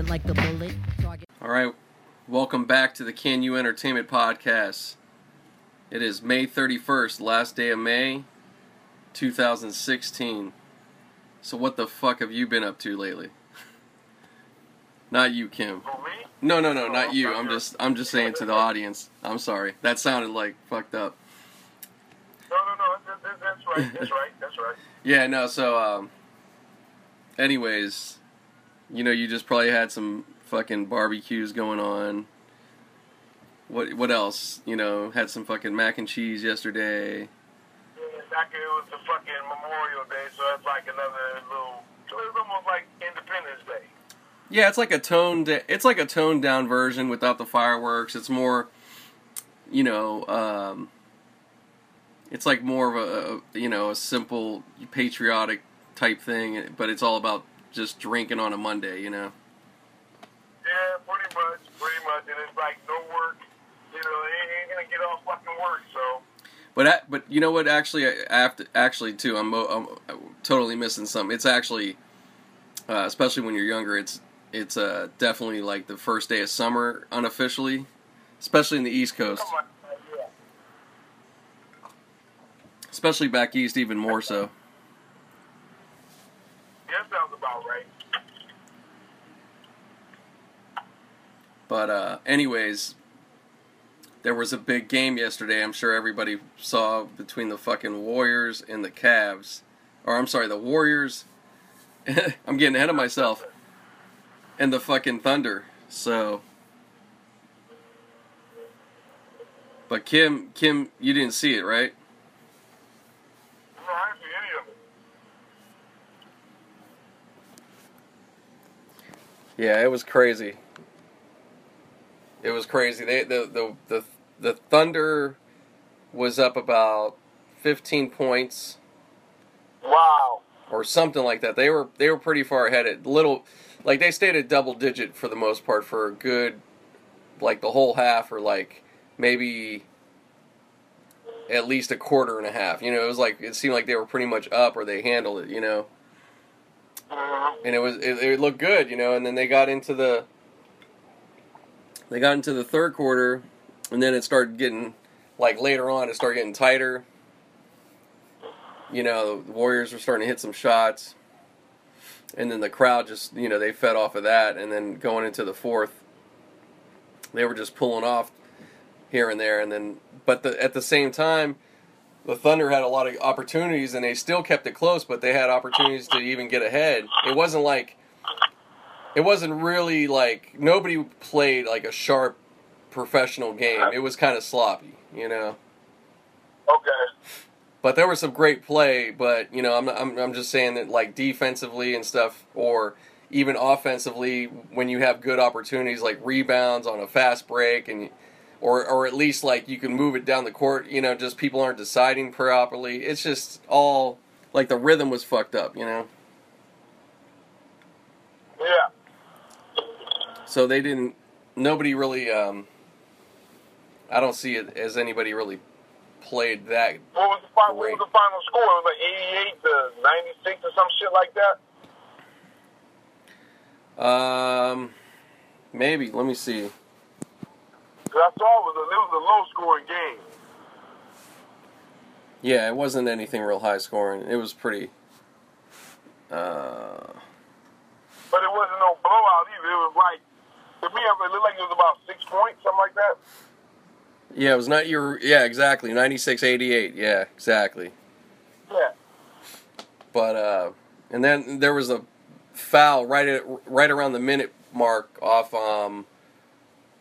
We precision like a bullet. Target. All right, welcome back to the Can You Entertainment Podcast. It is May 31st, last day of May 2016. So, what the fuck have you been up to lately? Not you, Kim. For me? No, no, no, not you. I'm just, I'm just saying to the audience. I'm sorry. That sounded like fucked up. No, no, no. That, that, that's right. That's right. That's right. Yeah, no. So, um, anyways, you know, you just probably had some fucking barbecues going on. What, what else? You know, had some fucking mac and cheese yesterday. Yeah, Back it was the fucking Memorial Day, so it's like another little. It's almost like Independence Day. Yeah, it's like a toned, it's like a toned down version without the fireworks. It's more, you know, um, it's like more of a you know a simple patriotic type thing, but it's all about just drinking on a Monday, you know. Yeah, pretty much, pretty much, and it's like no work. You know, they ain't gonna get off fucking work, so. But a- but you know what? Actually, I I have to actually too. I'm, I'm totally missing something. It's actually, uh, especially when you're younger, it's it's uh, definitely like the first day of summer unofficially, especially in the East Coast, Come on, yeah. especially back east even more so. Sounds about right. But uh, anyways, there was a big game yesterday. I'm sure everybody saw between the fucking Warriors and the Cavs, or I'm sorry, the Warriors. I'm getting ahead of myself. And the fucking Thunder. So. But Kim, Kim, you didn't see it, right? No, I didn't see any of it. Yeah, it was crazy. It was crazy. They the the the the Thunder was up about 15 points Wow. or something like that. They were they were pretty far ahead at little like they stayed at double digit for the most part for a good like the whole half or like maybe at least a quarter and a half. You know, it was like it seemed like they were pretty much up or they handled it, you know. And it was it, it looked good, you know. And then they got into the they got into the third quarter, and then it started getting like later on it started getting tighter. You know, the Warriors were starting to hit some shots, and then the crowd just you know they fed off of that, and then going into the fourth, they were just pulling off here and there, and then but the, at the same time the Thunder had a lot of opportunities and they still kept it close, but they had opportunities to even get ahead. It wasn't like it wasn't really like nobody played like a sharp professional game. It was kind of sloppy, you know. Okay. But there was some great play, but you know, I'm I'm I'm just saying that like defensively and stuff or even offensively when you have good opportunities like rebounds on a fast break and or or at least like you can move it down the court, you know, just people aren't deciding properly. It's just all like the rhythm was fucked up, you know. Yeah. So they didn't nobody really um I don't see it as anybody really played that What was the final? What was the final score? It was like 88 to 96 or some shit like that. um maybe, let me see. I saw it was a, it was a low scoring game. Yeah, it wasn't anything real high scoring. It was pretty. Uh, But it wasn't no blowout either. It was like, to me, it looked like it was about six points, something like that. yeah, it was not your. Yeah, exactly. 96 88. Yeah, exactly. Yeah. But, uh, and then there was a foul right at right around the minute mark off um,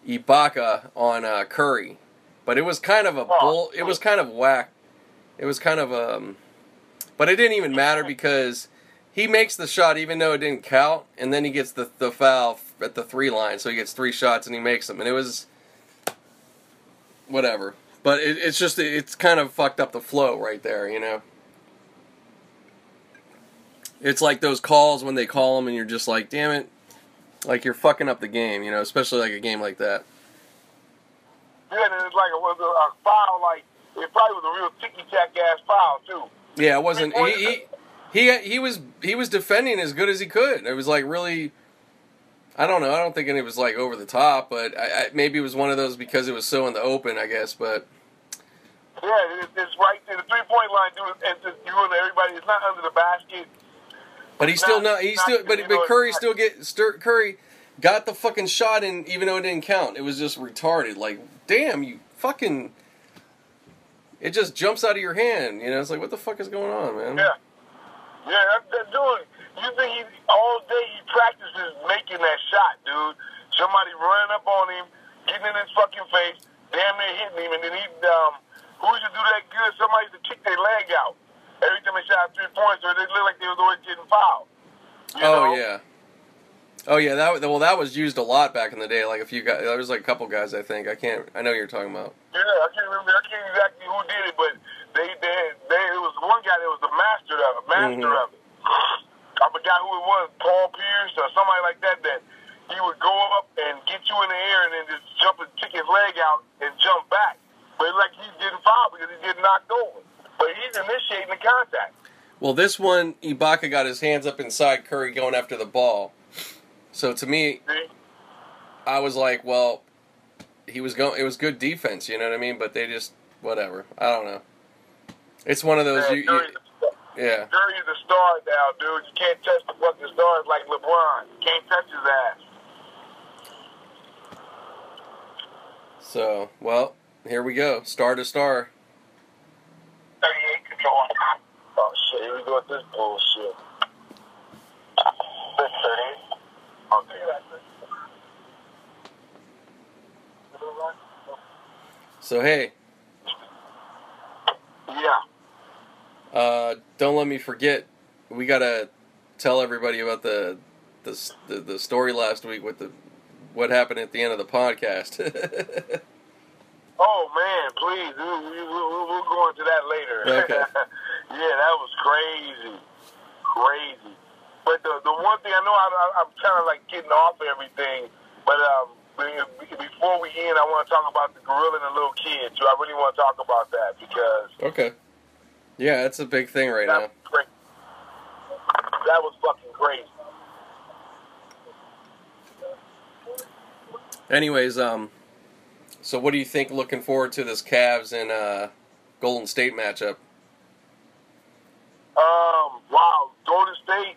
Ibaka on uh, Curry. But it was kind of a bull. It was kind of whack. It was kind of um, but it didn't even matter because he makes the shot even though it didn't count, and then he gets the the foul at the three line, so he gets three shots and he makes them, and it was whatever. But it, it's just it's kind of fucked up the flow right there, you know. It's like those calls when they call them and you're just like, damn it, like you're fucking up the game, you know, especially like a game like that. Yeah, and it's like it was a, a foul, like, it probably was a real ticky tack ass foul, too. Yeah, it wasn't. He, he he he was he was defending as good as he could. It was like really. I don't know. I don't think it was like over the top, but I, I, maybe it was one of those because it was so in the open. I guess, but Yeah, it, it's right there. The three point line, dude, and just you and everybody. It's not under the basket. But he's still Not-. He's not- still. But but Curry still get Curry got the fucking shot in, even though it didn't count. It was just retarded. Like, damn, you fucking. It just jumps out of your hand. You know, it's like, what the fuck is going on, man? Yeah, yeah, that, that dude. You think he all day he practices making that shot, dude? Somebody running up on him, getting in his fucking face, damn near hitting him, and then he um, who used to do that good? Somebody to kick their leg out every time they shot three points, or they looked like they was always getting fouled. You Oh know? yeah. Oh yeah, that well that was used a lot back in the day. Like a few guys, there was like a couple guys I think. I can't. I know you're talking about. Yeah, I can't remember. I can't exactly who did it, but they they they it was one guy that was the master of it, master Mhm. of it. I forgot who it was, Paul Pierce or somebody like that. That he would go up and get you in the air and then just jump and kick his leg out and jump back. But like he's getting fouled because he's getting knocked over. But he's initiating the contact. Well, this one Ibaka got his hands up inside Curry going after the ball. So to me, See? I was like, well, he was going. It was good defense, you know what I mean? But they just whatever. I don't know. It's one of those. Man, You, you, Curry's, yeah. Curry's a star now, dude. You can't touch the fucking stars like LeBron. You can't touch his ass. So well, here we go. Star to star. 38 control. Oh shit, here we go with this bullshit. 638. Okay. So hey, Yeah. uh, don't let me forget. We gotta tell everybody about the the the, the story last week with the what happened at the end of the podcast. Oh man, please, we, we, we, we'll go into that later. Okay. yeah, that was crazy, crazy. But the the one thing I know, I, I, I'm kind of like getting off everything. But um, before we end, I want to talk about the gorilla and the little kid too. I really want to talk about that because okay. Yeah, that's a big thing right that now. great. That was fucking crazy. Anyways, um, so what do you think? Looking forward to this Cavs and uh, Golden State matchup. Um, wow, Golden State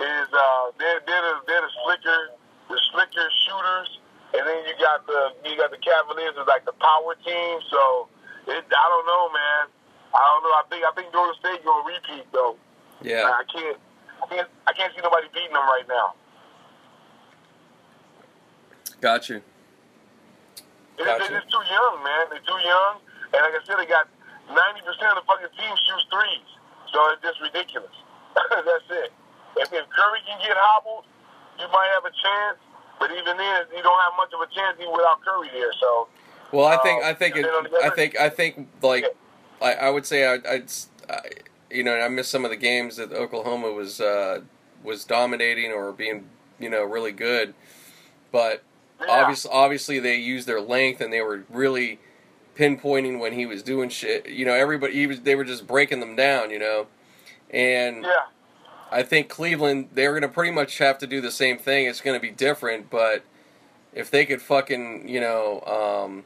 is uh, they're they're the, they're the slicker, the slicker shooters, and then you got the you got the Cavaliers as like the power team. So it, I don't know, man. I don't know. I think I think Golden State gonna repeat though. Yeah, I can't I can't I can't see nobody beating them right now. got you. They're, Gotcha. they're just too young, man. They're too young, and like I said, they got ninety percent of the fucking team shoots threes. So it's just ridiculous. That's it. If, if Curry can get hobbled, you might have a chance. But even then, you don't have much of a chance even without Curry there. So Well, I think Um, I think it, and then on the I think I think like I, I would say I, I'd s- I you know I missed some of the games that Oklahoma was uh, was dominating or being you know really good, but yeah, obviously obviously they used their length and they were really pinpointing when he was doing shit. You know everybody he was they were just breaking them down. You know, and yeah, I think Cleveland they're going to pretty much have to do the same thing. It's going to be different, but if they could fucking you know um,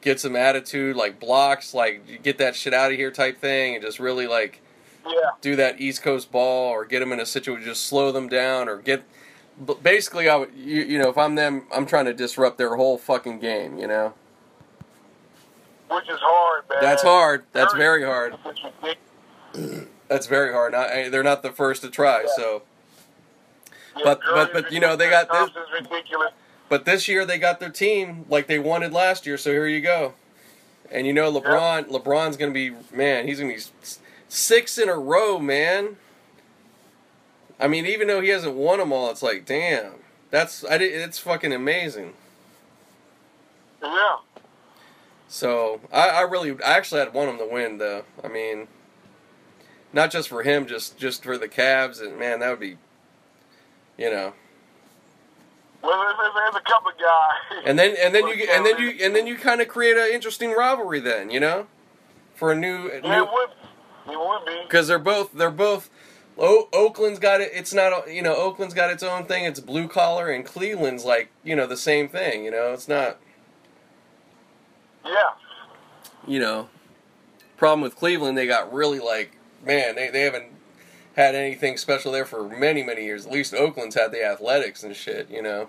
get some attitude, like blocks, like get that shit out of here type thing, and just really like yeah, do that East Coast ball or get them in a situation, just slow them down or get. But basically, I would you, you know if I'm them, I'm trying to disrupt their whole fucking game. You know which is hard, man. that's hard. That's very hard. That's very hard. I- they're not the first to try. So. But- but- but, you know, they got this-. But this year they got their team like they wanted last year, so here you go. And you know LeBron, LeBron's gonna be man, he's gonna be six in a row, man. I mean, even though he hasn't won them all, it's like, damn, that's I did, it's fucking amazing. Yeah. So I, I really, I actually had want him to win, though. I mean, not just for him, just just for the Cavs, and man, that would be, you know. Well, there's, a couple guys. And then and then you get- and then you and then you kind of create an interesting rivalry then, you know, for a new Yeah, new it would, He would be. because they're both they're both. O- Oakland's got it. It's not you know Oakland's got its own thing. It's blue collar, and Cleveland's like you know the same thing. You know, it's not Yeah. you know. Problem with Cleveland, they got really like man, they they haven't had anything special there for many many years. At least Oakland's had the athletics and shit. You know.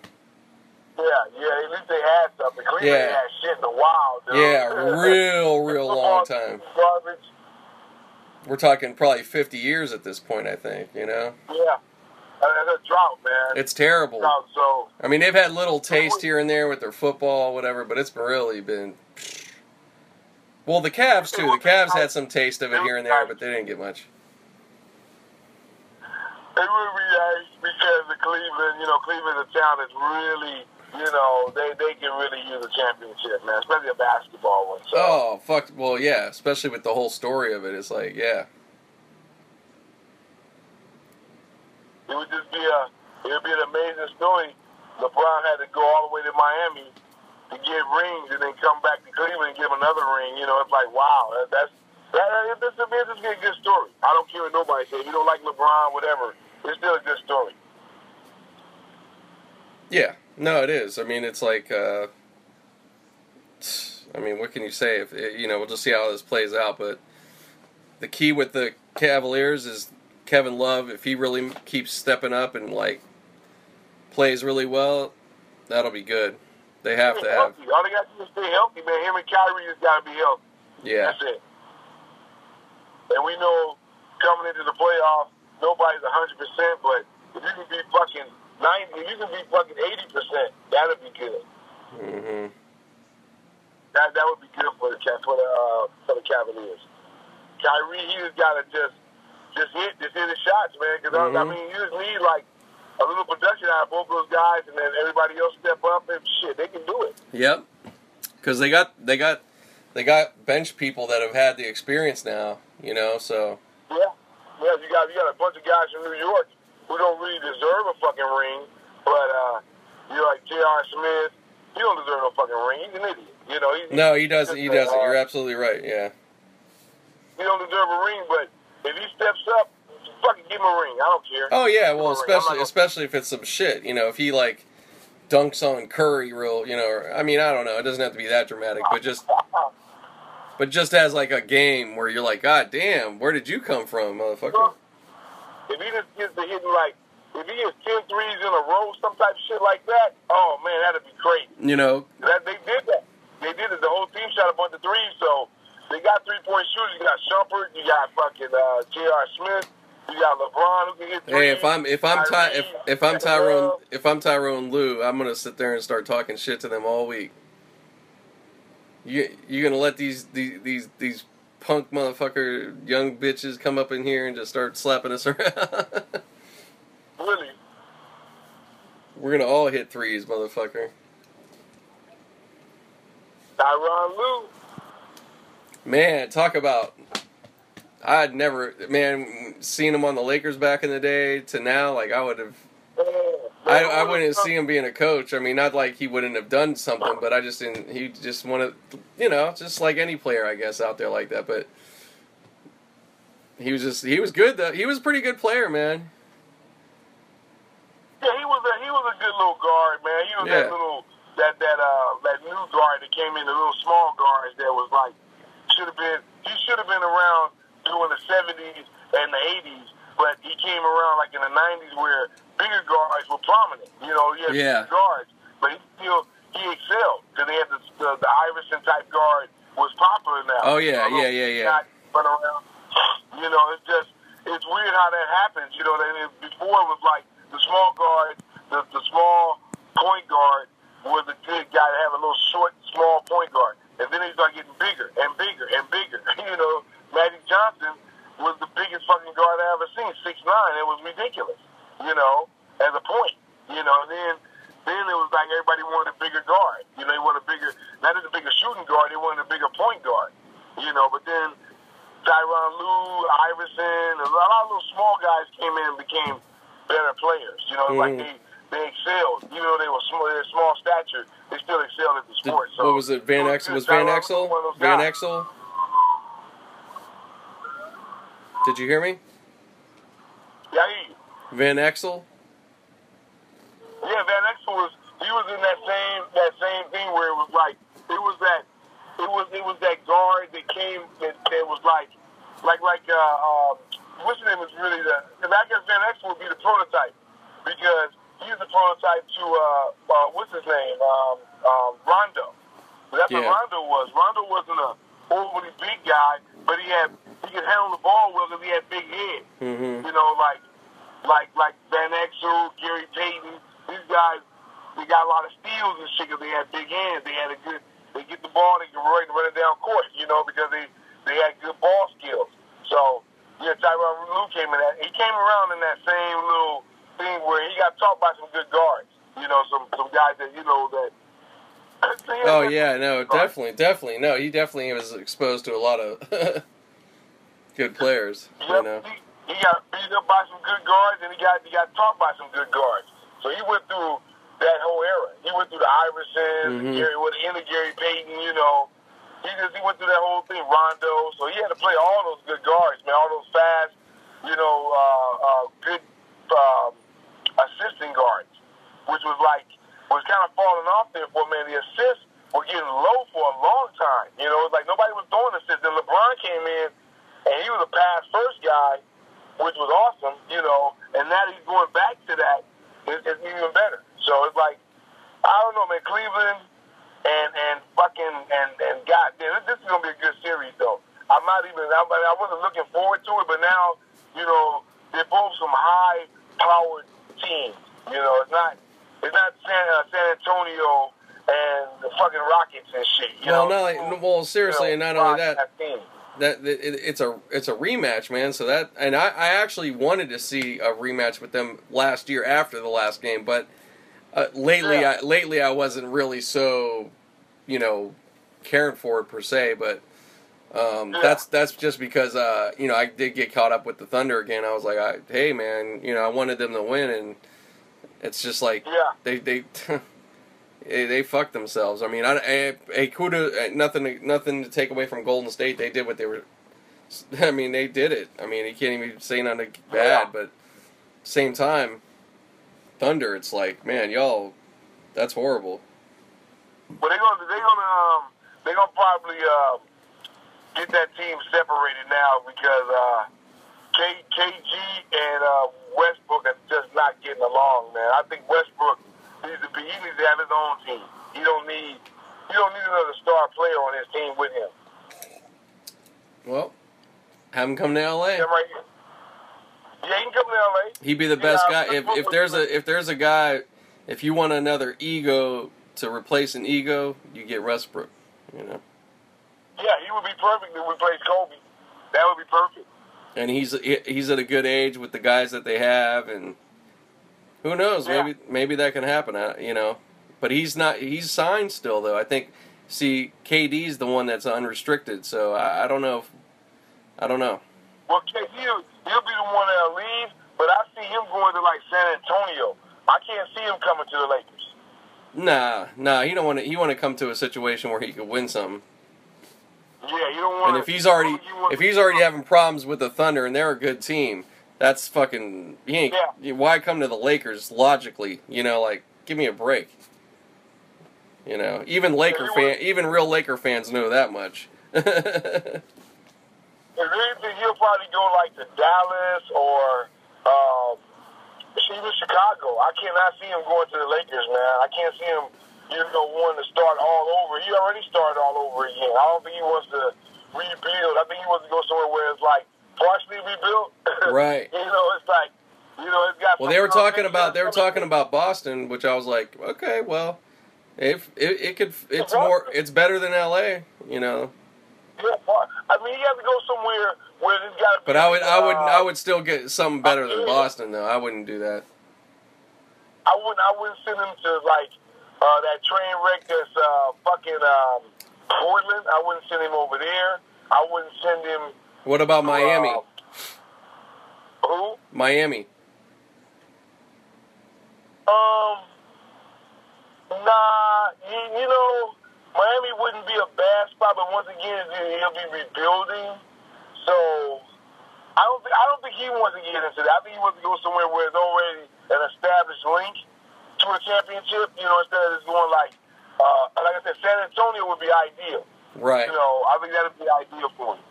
Yeah, yeah, at least they had something. Cleveland Yeah. had shit in a while, dude. Yeah, real real long time. Garbage. We're talking probably fifty years at this point. I think you know. Yeah. And it's a drought, man. It's terrible. drought, so I mean, they've had little taste here and there with their football, whatever, but it's really been. Well, the Cavs too. The Cavs had some taste of it here and there, but they didn't get much. it would be nice because uh, the Cleveland, you know, Cleveland's a town that's really, you know, they, they can really use a championship, man, especially a basketball one. So. Oh fuck! Well, yeah, especially with the whole story of it. It's like, yeah, It would just be a, it would be an amazing story. LeBron had to go all the way to Miami to get rings and then come back to Cleveland and give another ring. You know, it's like, wow, that, that's, that, that, this, this is a good story. I don't care what nobody says. If you don't like LeBron, whatever, it's still a good story. Yeah. No, it is. I mean, it's like, uh, I mean, what can you say? If you know, we'll just see how this plays out. But the key with the Cavaliers is Kevin Love. If he really keeps stepping up and like plays really well, that'll be good. They have to have, healthy. All they got to do is stay healthy, man. Him and Kyrie just got to be healthy. yeah. That's it. And we know coming into the playoffs, nobody's 100%, but if you can be fucking 90, you can be fucking 80%, that'd be good. hmm That that would be good for the for the uh, for the Cavaliers. Kyrie, he just gotta just just hit just hit his shots, man. Because I Mhm. mean, you just need like a little production out of both those guys, and then everybody else step up and shit, they can do it. Yep. Because they got they got they got bench people that have had the experience now. You know, so Yeah, yeah. You got you got a bunch of guys from New York who don't really deserve a fucking ring, but uh, you're like J.R. Smith. He don't deserve no fucking ring. He's an idiot. You know. He, no, he doesn't. He doesn't. You're absolutely right. Yeah. He don't deserve a ring, but if he steps up, fucking give him a ring. I don't care. Oh yeah. Well, especially especially if it's some shit. You know, if he like dunks on Curry, real. You know, or, I mean, I don't know. It doesn't have to be that dramatic, but just but just as like a game where you're like, God damn, where did you come from, motherfucker? If he just gets to hitting like, if he gets 10 threes in a row, some type of shit like that, oh man, that'd be great. You know, That they did that. They did it. The whole team shot a bunch of threes, so they got three point shooters. You got Shumpert, you got fucking uh, J.R. Smith, you got LeBron who can hit threes. Hey, if I'm if I'm Ty, if if I'm Tyronn if I'm Tyronn Lue, I'm gonna sit there and start talking shit to them all week. You you gonna let these these these these punk motherfucker young bitches come up in here and just start slapping us around? really, We're gonna all hit threes, motherfucker. Tyronn Lue. Man, talk about. I'd never, man, seen him on the Lakers back in the day to now. Like I would have I, I wouldn't see him being a coach. I mean, not like he wouldn't have done something, but I just didn't. He just wanted, you know, just like any player, I guess, out there like that. But he was just, he was good though. He was a pretty good player, man. Yeah, he was a he was a good little guard, man. He was Yeah. that little that that uh that new guard that came in, the little small guard that was like should have been he should have been around during the seventies and the eighties, but he came around like in the nineties where bigger guards were prominent. You know, he had Yeah. big guards, but he still he excelled because they had the, the the Iverson type guard was popular now. Oh, yeah, You yeah, yeah, yeah. not Run around. You know, it's just it's weird how that happens. You know, that before it was like the small guard, the, the small point guard was the good guy to have a little short, small point guard. And then he started getting bigger and bigger and bigger. you know, Magic Johnson was the biggest fucking guard I ever seen, six nine. It was ridiculous. You know, as a point. You know, and then then it was like everybody wanted a bigger guard. You know, they wanted a bigger, not just a bigger shooting guard, they wanted a bigger point guard. You know, but then Tyronn Lue, Iverson, a lot of little small guys came in and became better players. You know, it's like Mhm. they they excelled. Even though they were small, they were small stature, they still excelled at the Did- sport. So what was it? Van good. was Van Tyronn Lue Exel. one of those Van guys. Exel. Did you hear me? Yeah, I hear you. Van Exel. Yeah, Van Exel was he was in that same that same thing where it was like it was that it was it was that guard that came that, that was like like like uh um what's his name is really the because I guess Van Exel would be the prototype because he's the prototype to uh, uh what's his name um um Rondo. That's Yeah. what Rondo was. Rondo wasn't a overly big guy, but he had he could handle the ball well because he had big head. Mm-hmm. You know, like like like Van Exel, Gary Payton, these guys, they got a lot of steals and shit because they had big hands. They had a good, they get the ball, they can run, run it down court, you know, because they they had good ball skills. So yeah, Tyronn Lue came in that. He came around in that same little thing where he got taught by some good guards. You know, some some guys that you know that. Oh yeah, no, definitely, definitely, no. He definitely was exposed to a lot of good players. Yep, You know. he, he got beat up by some good guards, and he got he got taught by some good guards. So he went through that whole era. He went through the Iverson, Mhm. Gary, with the end of Gary Payton. You know, he just he went through that whole thing. Rondo, so he had to play all those good guards, man. All those fast, you know, uh, uh, good um, assisting guards, which was like was kind of falling off there for a minute. The assists were getting low for a long time. You know, it was like nobody was throwing assists. Then LeBron came in, and he was a pass first guy, which was awesome. You know, and now he's going back to that. It's, it's even better. So it's like I don't know, man. Cleveland and and fucking and and goddamn, this is gonna be a good series though. I'm not even. I, I wasn't looking forward to it, but now you know they're both some high powered teams. You know, it's not it's not San, uh, San Antonio and the fucking Rockets and shit. You Well, know, not like, well, seriously, you and not only that that it, it's a it's a rematch, man. So that and I, I actually wanted to see a rematch with them last year after the last game, but uh, lately, Yeah. I, lately I wasn't really so, you know, caring for it per se. But um, Yeah. that's that's just because uh, you know I did get caught up with the Thunder again. I was like, I, hey man, you know I wanted them to win, and it's just like Yeah. they they. They, they fucked themselves. I mean, I, I, I kuda, nothing, to- nothing to take away from Golden State. They did what they were. I mean, they did it. I mean, you can't even say nothing bad, Yeah. but same time, Thunder. It's like, man, y'all, that's horrible. But they're gonna they're gonna um they're gonna probably uh, get that team separated now because uh, K, KD and uh, Westbrook are just not getting along, man. I think Westbrook needs to be he needs to have his own team. He don't need he don't need another star player on his team with him. Well, have him come to L.A. Him right here. Yeah, he can come to LA. He'd be the best Yeah, guy. If if there's a if there's a guy, if you want another ego to replace an ego, you get Westbrook. You know, Yeah, he would be perfect to replace Kobe. That would be perfect. And he's he's at a good age with the guys that they have, and who knows? Yeah. Maybe maybe that can happen. You know, but he's not. He's signed still though. I think. See, KD's the one that's unrestricted, so I, I don't know. If, I don't know. Well, KD, he'll, he'll be the one that'll leave, but I see him going to like San Antonio. I can't see him coming to the Lakers. Nah, nah. He don't want to. He want to come to a situation where he could win something. Yeah, you don't want. And if he's already if he's already having problems with the Thunder and they're a good team, that's fucking. He ain't. Why come to the Lakers? Logically, you know, like give me a break. You know, even Laker you fan, even real Laker fans know that much. if anything, he'll probably go like to Dallas or um, even Chicago. I cannot see him going to the Lakers, man. I can't see him, you know, wanting to start all over. He already started all over again. I don't think he wants to rebuild. I think he wants to go somewhere where it's like partially rebuilt. Right. you know, it's like, you know, it's got. well, they were talking about they were talking about Boston, which I was like, okay, well, if it, it could, it's more, it's better than L.A. You know, Yeah, I mean, he has to go somewhere where there's got. but I would, I would, uh, I would still get something better than Boston, though. I wouldn't do that. I wouldn't. I wouldn't send him to like uh, that train wreck that's uh, fucking um, Portland. I wouldn't send him over there. I wouldn't send him. What about Miami? Uh, who? Miami. Um. Nah. You, you know, Miami wouldn't be a bad spot, but once again, he'll be rebuilding. So I don't think he wants to get into that. I think he wants to go somewhere where there's already an established link to a championship. You know, instead of just going like, uh, like I said, San Antonio would be ideal. Right. You know, I think that'd be ideal for him.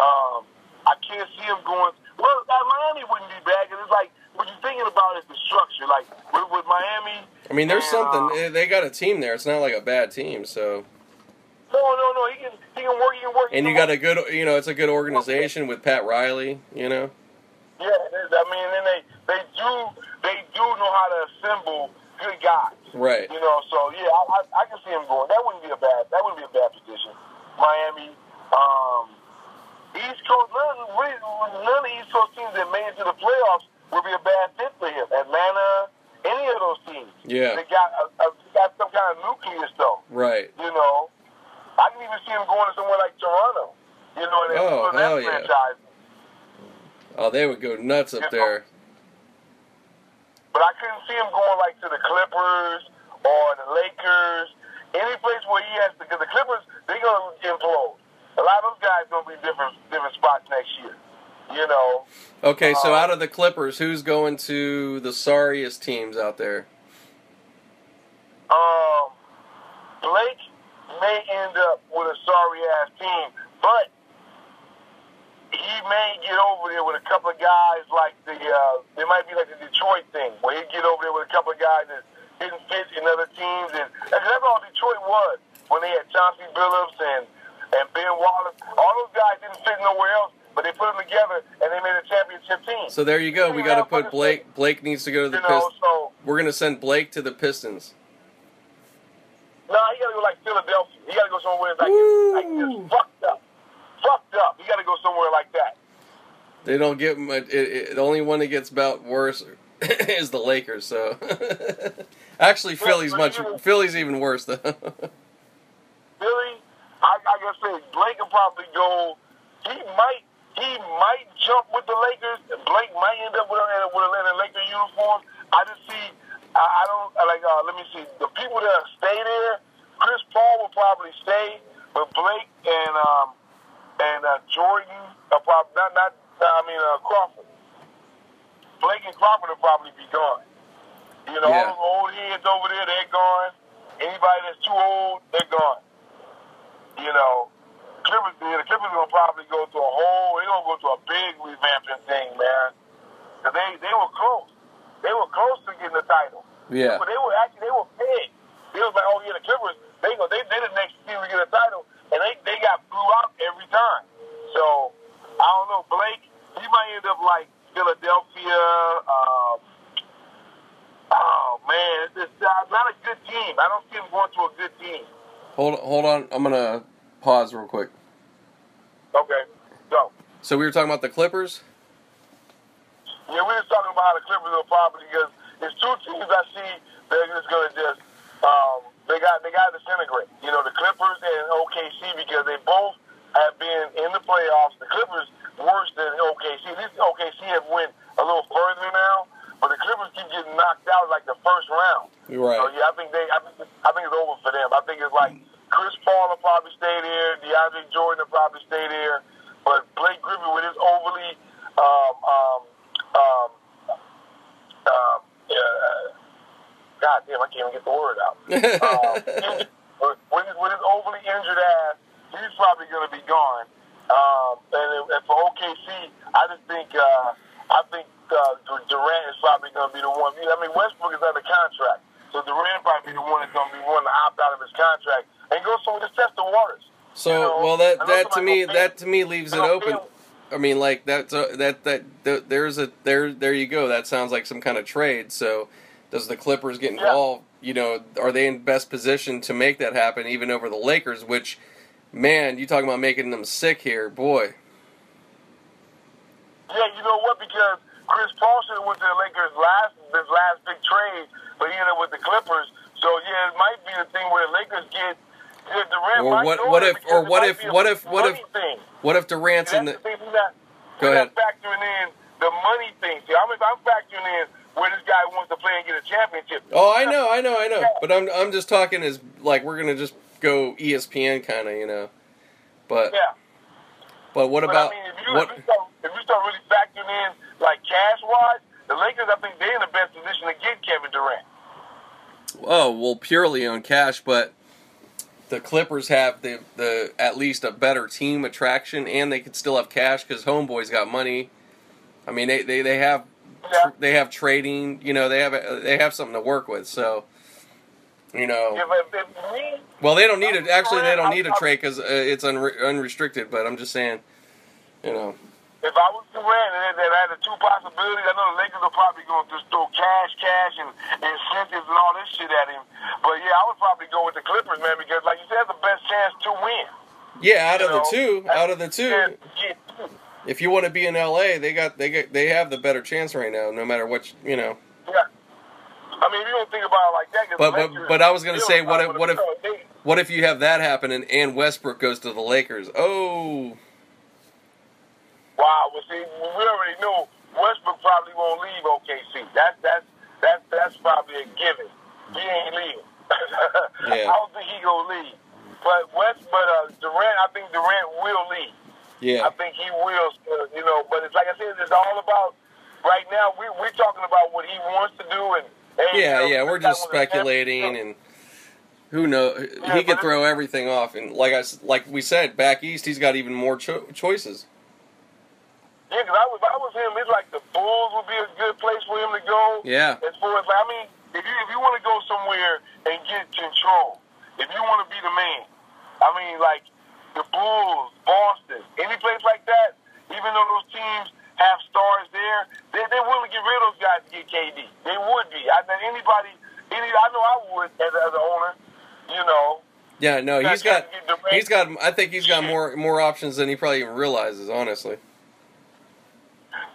Um, I can't see him going. Well, Miami wouldn't be bad because it's like what you're thinking about is the structure. Like with, with Miami. I mean, there's and, something. uh, They got a team there. It's not like a bad team. So, no, no, no. He can, he can work. He can work. and you got a good, you know, it's a good organization with Pat Riley. You know. Yeah, it is. I mean, and they they do they do know how to assemble good guys. Right. You know, so yeah, I, I, I can see him going. That wouldn't be a bad. That wouldn't be a bad position. Miami, um, East Coast. None, really, none of East Coast teams that made it to the playoffs would be a bad fit for him. Atlanta, any of those teams. Yeah. They got a, a, got some kind of nucleus though. Right. You know, I can even see him going to somewhere like Toronto. You know, and Oh, that hell yeah. franchise. Oh, they would go nuts up there. But I couldn't see him going like to the Clippers or the Lakers, any place where he has to. Because the Clippers, they're gonna implode. A lot of those guys gonna be different different spots next year. You know, Okay, so Uh, out of the Clippers, who's going to the sorriest teams out there? um, Blake may end up with a sorry ass team, but he may get over there with a couple of guys like the. Uh, it might be like the Detroit thing, where he get over there with a couple of guys that didn't fit in other teams, and and that's all Detroit was when they had Chauncey Billups and and Ben Wallace. All those guys didn't fit nowhere else, but they put them together and they made a championship team. So there you go. We got to put Blake. Blake needs to go to the you know, Pistons. so We're gonna send Blake to the Pistons. no, he got to go like Philadelphia. He got to go somewhere like, like just fucked up, fucked up. He got to go somewhere like that. They don't get much. It, it, the only one that gets about worse is the Lakers. So actually, Philly's much. Philly's even worse though. Philly, I, I gotta say, Blake will probably go. He might, he might jump with the Lakers. Blake might end up with a, with a, in a Laker uniform. I just see. I, I don't like. Uh, let me see. The people that stay there, Chris Paul will probably stay, but Blake and um and uh, Jordan are probably not not. I mean uh, Crawford. Blake and Crawford will probably be gone. You know, Yeah. all those old heads over there, they're gone. Anybody that's too old, they're gone. You know, Clippers, the Clippers gonna probably go to a whole. They're gonna go to a big revamping thing, man. 'Cause they they were close. They were close to getting the title. yeah. But they were actually they were big. It was like, oh yeah, the Clippers. They go. They they the next team to get a title, and they they got blew out every time. So I don't know, Blake. He might end up like Philadelphia. Um, oh man, it's, uh, not a good team. I don't see him going to a good team. Hold hold on. I'm gonna pause real quick. Okay, so So we were talking about the Clippers. yeah, we were talking about how the Clippers will probably because there's two teams I see that are just gonna just um, they got they got to disintegrate. You know, the Clippers and OKC because they both have been in the playoffs. The Clippers worse than OKC. These OKC have went a little further now, but the Clippers keep getting knocked out like the first round. Right. So yeah, I think they I think I think it's over for them. I think it's like Chris Paul will probably stay there, DeAndre Jordan will probably stay there, but Blake Griffin with his overly um um um um yeah, God damn, I can't even get the word out. um, with, with his, with his overly injured ass, he's probably going to be gone. Um, and, and for OKC, I just think uh, I think uh, Durant is probably going to be the one. I mean, Westbrook is under contract, so Durant probably be the one that's going to be one to opt out of his contract and go somewhere to test the waters. So You know, well, that that to me that to me leaves it open. I mean, like that's that, that that there's a there there you go. That sounds like some kind of trade. So does the Clippers get involved? You know, are they in best position to make that happen, even over the Lakers? Which, man, you talking about making them sick here, boy. Yeah, you know what? Because Chris Paul should have went to the Lakers last this last big trade, but he ended up with the Clippers. So yeah, it might be the thing where the Lakers get. Yeah, Durant Or might what- what if- or what if- what if- what if- thing. What if Durant's in the the? thing. Not, Go ahead. factoring in the money thing. See, I'm, I'm factoring in where this guy wants to play and get a championship. Oh, I know, I know, I know. But I'm I'm just talking as like we're gonna just go ESPN kind of, you know. But Yeah. but what But about I mean, if you, what? if you, if if you start really factoring in like cash wise, the Lakers, I think they're in the best position to get Kevin Durant. Oh well, purely on cash, but the Clippers have the the at least a better team attraction, and they could still have cash because Homeboy's got money. I mean, they they, they have Yeah. they have trading. You know, they have they have something to work with. So, you know, me, well, they don't need it. Actually, they don't need a trade because uh, it's unre- unrestricted. But I'm just saying, you know, if I was Durant and, and I had the two possibilities, I know the Lakers are probably going to just throw cash, cash, and incentives and all this shit at him. But yeah, I would probably go with the Clippers, man, because like you said, the best chance to win. yeah, out of You the two, out of the two, to two. If you want to be in LA, they got they got they have the better chance right now. No matter what, you know. Yeah. I mean, if you don't think about it like that, But- but- but I was gonna say, what if- what if- What if you have that happen and, and Westbrook goes to the Lakers? Oh, Wow, well, see, we already know Westbrook probably won't leave OKC. That's that's that's that's probably a given. He ain't leaving. Yeah. I don't think he gonna leave. But West, but uh, Durant, I think Durant will leave. Yeah, I think he will. You know, but it's like I said, it's all about right now. We we're talking about what he wants to do, and yeah, you know, yeah. We're just speculating, and who knows? Yeah, He could throw everything off, and like I like we said, back east, he's got even more cho- choices. Yeah, because I was, I was him, it's like the Bulls would be a good place for him to go. Yeah, As far as like, I mean, if you if you want to go somewhere and get control, if you want to be the man, I mean, like the Bulls, Boston, any place like that. Even though those teams have stars there, they they're willing to get rid of those guys to get KD. They would be. I mean, anybody, any, I know I would as, as an owner. You know, yeah. No, he's got to get Durant. he's got. I think he's got more more options than he probably even realizes. Honestly.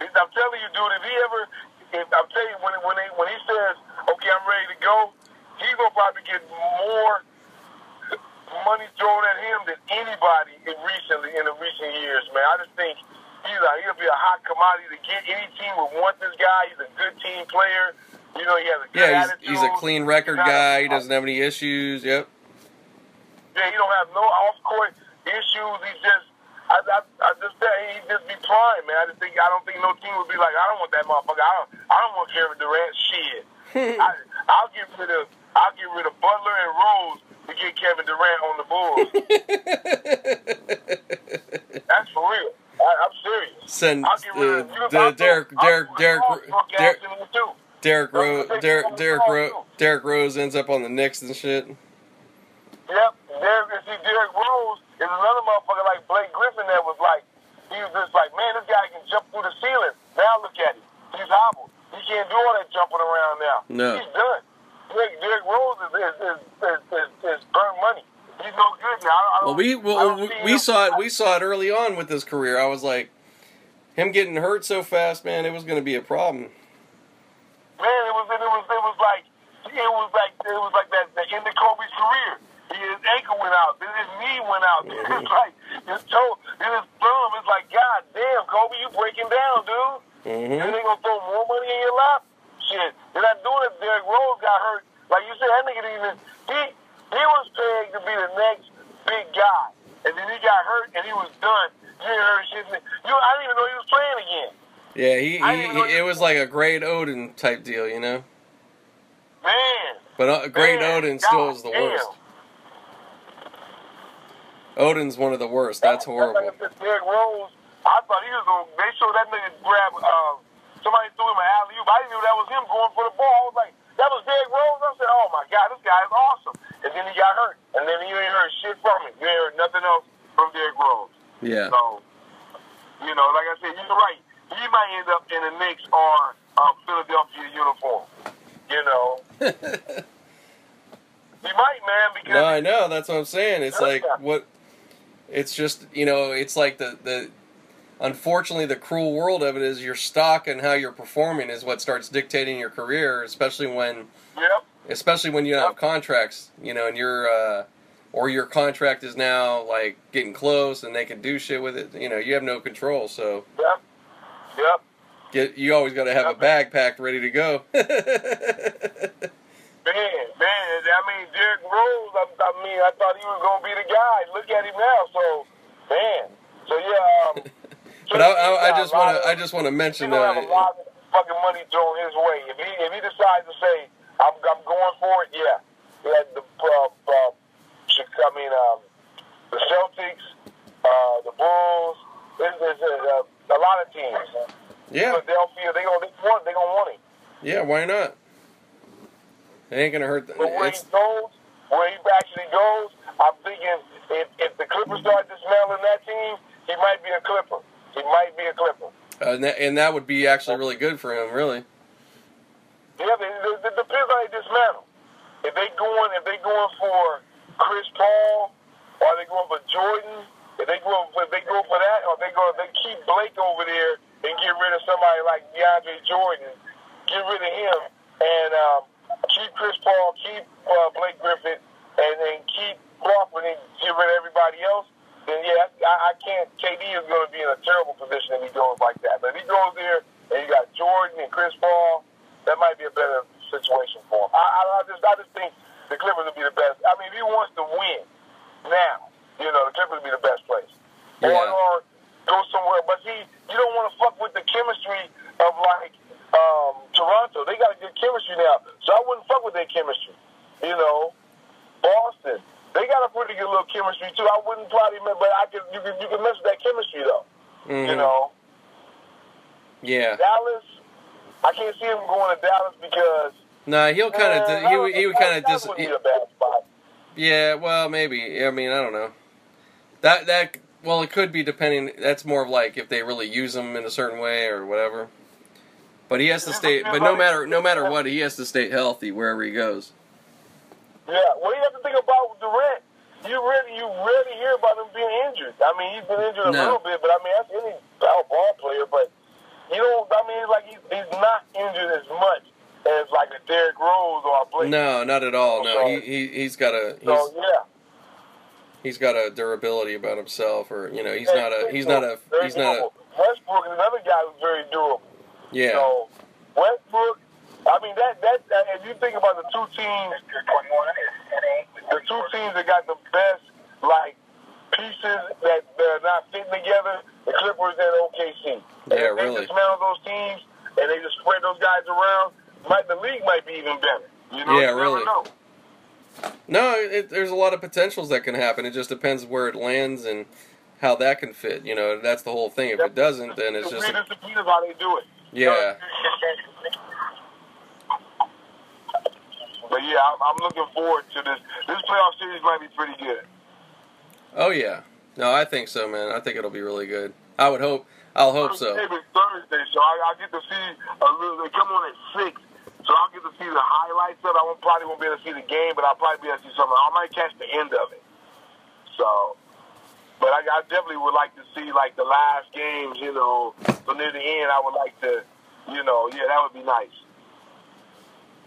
I'm telling you, dude. If he ever, if I'm telling you, when when they, when he says, "Okay, I'm ready to go," he's gonna probably get more money thrown at him than anybody in recently in the recent years, man. I just think he's a, he'll be a hot commodity to get. Any team would want this guy. He's a good team player. You know, he has a good Yeah, attitude. he's, he's a clean record He's not a- guy. He doesn't uh, have any issues. Yep. Yeah, he don't have no off court issues. He's just, I, I, I just say he just be prime, man. I just think I don't think no team would be like, I don't want that motherfucker. I don't, I don't want Kevin Durant. Shit, I, I'll get rid of, I'll get rid of Butler and Rose to get Kevin Durant on the Bulls. That's for real. I, I'm serious. Send I'll get rid uh, of the Derek Derek Derek Derek ass in there, too. Derrick Rose Derek Derek Derrick Rose ends up on the Knicks and shit. Yep. Derek, see, Derrick Rose is another motherfucker like Blake Griffin that was like, he was just like, man, this guy can jump through the ceiling. Now look at him. He's hobbled. He can't do all that jumping around now. No. He's done. Derek, Derrick Rose is, is, is, is, is, is burnt money. He's no good now. I Well, we well, we, we saw it. We saw it early on with his career. I was like, him getting hurt so fast, man, it was going to be a problem. Man, it was it was it was like it was like it was like that the end of Kobe's career. His ankle went out, then his knee went out. Mhm. It's like his toe, then his thumb. It's like, God damn, Kobe, you breaking down, dude. hmm And they gonna throw more money in your lap? Shit. They're not doing it. Derrick Rose got hurt. Like you said, that nigga didn't even he he was pegged to be the next big guy. And then he got hurt and he was done. You ain't heard shit. You I didn't even know he was playing again. Yeah, he, he, he it was like a Greg Oden type deal, you know. Man. But uh, Greg Man, Oden still God is the damn. worst. Oden's one of the worst. That's horrible. Derrick Rose, I thought he was going to, they showed that nigga grab, uh, somebody threw him an alley oop. I didn't know that was him going for the ball. I was like, that was Derrick Rose. I said, oh my God, this guy is awesome. And then he got hurt. And then you ain't heard shit from him. You ain't heard nothing else from Derrick Rose. Yeah. So, you know, like I said, you're right. He might end up in the Knicks or uh, Philadelphia uniform. You know, he might, man, because No, I know. That's what I'm saying. It's like what. It's just you know. It's like the the. Unfortunately, the cruel world of it is your stock and how you're performing is what starts dictating your career, especially when yep, especially when you don't have contracts, you know, and you're uh, or your contract is now like getting close and they can do shit with it. You know, you have no control. So yep, yep. get you always got to have a bag packed ready to go. Man, man, I mean, Derrick Rose, I, I mean, I thought he was going to be the guy. Look at him now. So, man. So, yeah, um, But I, I, I just want to I just want to mention gonna have a lot of fucking money thrown his way. If he if he decides to say I'm I'm going for it, yeah, yeah. The uh, uh, I mean um, the Celtics, uh, the Bulls. There's, there's a, a, a lot of teams. yeah Philadelphia, they gonna they want they gonna want him. yeah why not? It ain't gonna hurt. The, But where he it's goes, where he actually goes, I'm thinking if, if the Clippers start dismantling that team, he might be a Clipper. He might be a Clipper. uh, and, that, and that would be actually really good for him, really. Yeah, it, it, depends how they dismantle. If they going, if they going for Chris Paul, or are they going for Jordan, if they go, if they go for that, or they go, if they keep Blake over there and get rid of somebody like DeAndre Jordan, get rid of him, and um, keep Chris Paul, keep uh, Blake Griffin, and then keep Crawford and get rid of everybody else. Then yeah, I, I can't. KD is going to be in a terrible position if he goes like that. But if he goes there and you got Jordan and Chris Paul, that might be a better situation for him. I, I, I just, I just think the Clippers would be the best. I mean, if he wants to win now, you know, the Clippers would be the best place. Or, Yeah. or go somewhere. But see, you don't want to fuck with the chemistry of like um, Toronto. They got a good chemistry now, so I wouldn't fuck with their chemistry. You know, Boston. They got a pretty good little chemistry too. I wouldn't probably, but I could. You can you can mess with that chemistry though. You Mhm. know, Yeah. Dallas. I can't see him going to Dallas because No, he'll kind of uh, he would he would kind of just. dis. wouldn't be a bad spot. Yeah, well, maybe. I mean, I don't know. That that well, it could be depending. That's more of like if they really use him in a certain way or whatever. But he has to stay. But no matter no matter what, he has to stay healthy wherever he goes. Yeah, well, you have to think about Durant. You really, you rarely hear about him being injured. I mean, he's been injured a No. little bit, but I mean, that's any ball ball player. But you know, I mean, like he's, he's not injured as much as like a Derrick Rose or a Blake. No, not at all. No, he he he's got a he's So yeah, he's got a durability about himself, or you know, he's not a he's not a he's not a. Westbrook is another guy who's very durable. yeah. So Westbrook, I mean that that, if you think about the two teams, the two teams that got the best like pieces that they're not fitting together, the Clippers and OKC. And Yeah, if they really. dismantle those teams and they just spread those guys around, might the league might be even better. You know, Yeah, you really. No, it, there's a lot of potentials that can happen. It just depends where it lands and how that can fit. You know, that's the whole thing. If it doesn't, then it's just weirdest discipline is how they do it. yeah. But yeah, I'm, I'm looking forward to this. This playoff series might be pretty good. Oh yeah. No, I think so, man. I think it'll be really good. I would hope. I'll hope so. Thursday, so I, I get to see a little. They come on at six, so I'll get to see the highlights of it. I won't, probably won't be able to see the game, but I'll probably be able to see something. I might catch the end of it. So, but I, I definitely would like to see like the last games. You know, so near the end, I would like to. You know, yeah, that would be nice.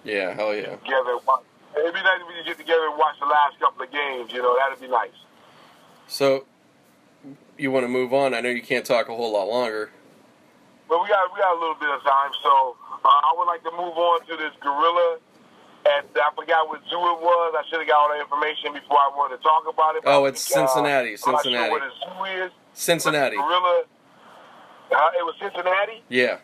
Yeah. Hell yeah. Together, it'd be nice if we could get together and watch the last couple of games. You know, that'd be nice. So, you want to move on? I know you can't talk a whole lot longer. But we got we got a little bit of time, so uh, I would like to move on to this gorilla. And I forgot what zoo it was. I should have got all the information before I wanted to talk about it. Oh, it's think, uh, Cincinnati, I'm not Cincinnati. sure what the zoo is. Cincinnati. Gorilla. Uh, it was Cincinnati. Yeah.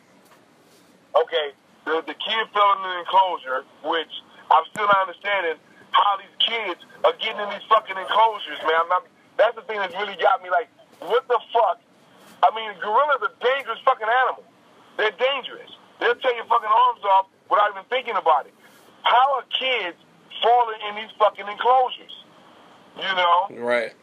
Okay. The the kid fell in the enclosure, which I'm still not understanding how these kids are getting in these fucking enclosures, man. I'm not, that's the thing that's really got me. Like, what the fuck? I mean, gorillas are dangerous fucking animals. They're dangerous. They'll tear your fucking arms off without even thinking about it. How are kids falling in these fucking enclosures? You know? Right.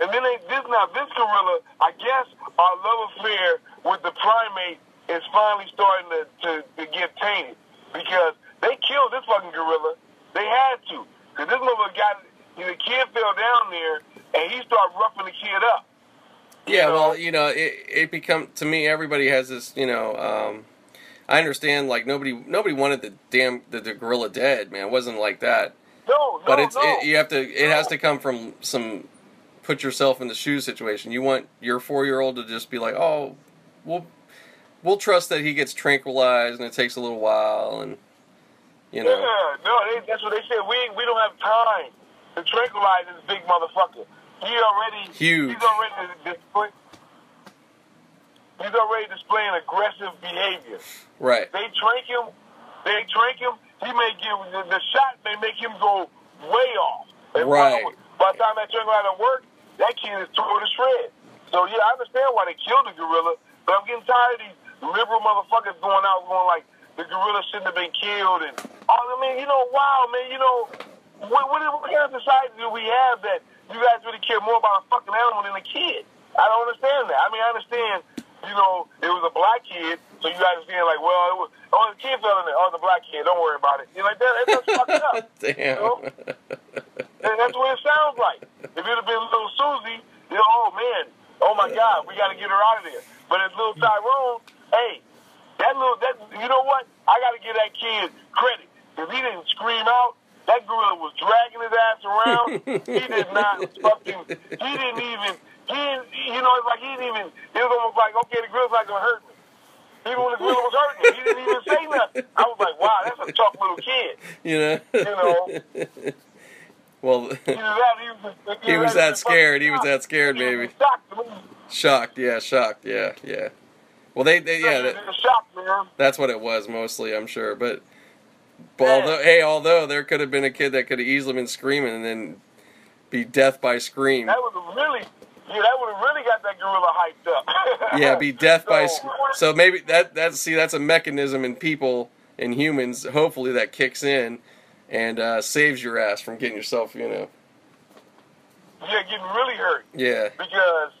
And then they, this now this gorilla, I guess our love affair with the primate is finally starting to, to, to get tainted because they killed this fucking gorilla. They had to because this motherfucker got the kid fell down there and he started roughing the kid up. Yeah, know? well, you know, it it become to me. Everybody has this, you know. Um, I understand, like nobody nobody wanted the damn the, the gorilla dead, man. It wasn't like that. No, no, But it's no. it, you have to. It has to come from some put yourself in the shoe situation. You want your four year old to just be like, oh, we'll we'll trust that he gets tranquilized and it takes a little while and you know. Yeah, no, they, that's what they said. We we don't have time to tranquilize this big motherfucker. He already Huge. He's already he's already displaying aggressive behavior. Right. They trank him. They trank him. He may give the, the shot may make him go way off. And Right. By the time that trank out of work, that kid is torn to shreds. So yeah, I understand why they killed the gorilla, but I'm getting tired of these liberal motherfuckers going out going like the gorilla shouldn't have been killed and oh, I mean, you know, wow, man, you know, what, what, what kind of society do we have that you guys really care more about a fucking animal than a kid? I don't understand that. I mean, I understand, you know, it was a black kid, so you guys understand like, well, it was, oh, the kid fell in there, oh, the black kid, don't worry about it. You know, like that, that's fucked up. Damn. know? And that's what it sounds like. If it had been little Susie, you know, oh man, oh my God, we got to get her out of there. But it's little Tyrone, hey, that little, that you know what? I got to give that kid credit because he didn't scream out. That gorilla was dragging his ass around. he did not fucking. He didn't even. He didn't, you know, it's like he didn't even. It was almost like, okay, the gorilla's not gonna hurt me. Even when the gorilla was hurting me, he didn't even say nothing. I was like, wow, that's a tough little kid. You know. You know. well, Either that, he was, he was that scared. He was that scared, baby. shocked. Shocked. Yeah, shocked. Yeah, yeah. Well, they, they yeah. That, He was shocked, man. That's what it was mostly, I'm sure. But, but Yeah. although, hey, although there could have been a kid that could have easily been screaming and then be death by scream. That would have really, yeah, that would have really got that gorilla hyped up. Yeah, be death by. So- sc- So maybe that that's see that's a mechanism in people in humans. Hopefully that kicks in and uh, saves your ass from getting yourself, you know. yeah, getting really hurt Yeah. because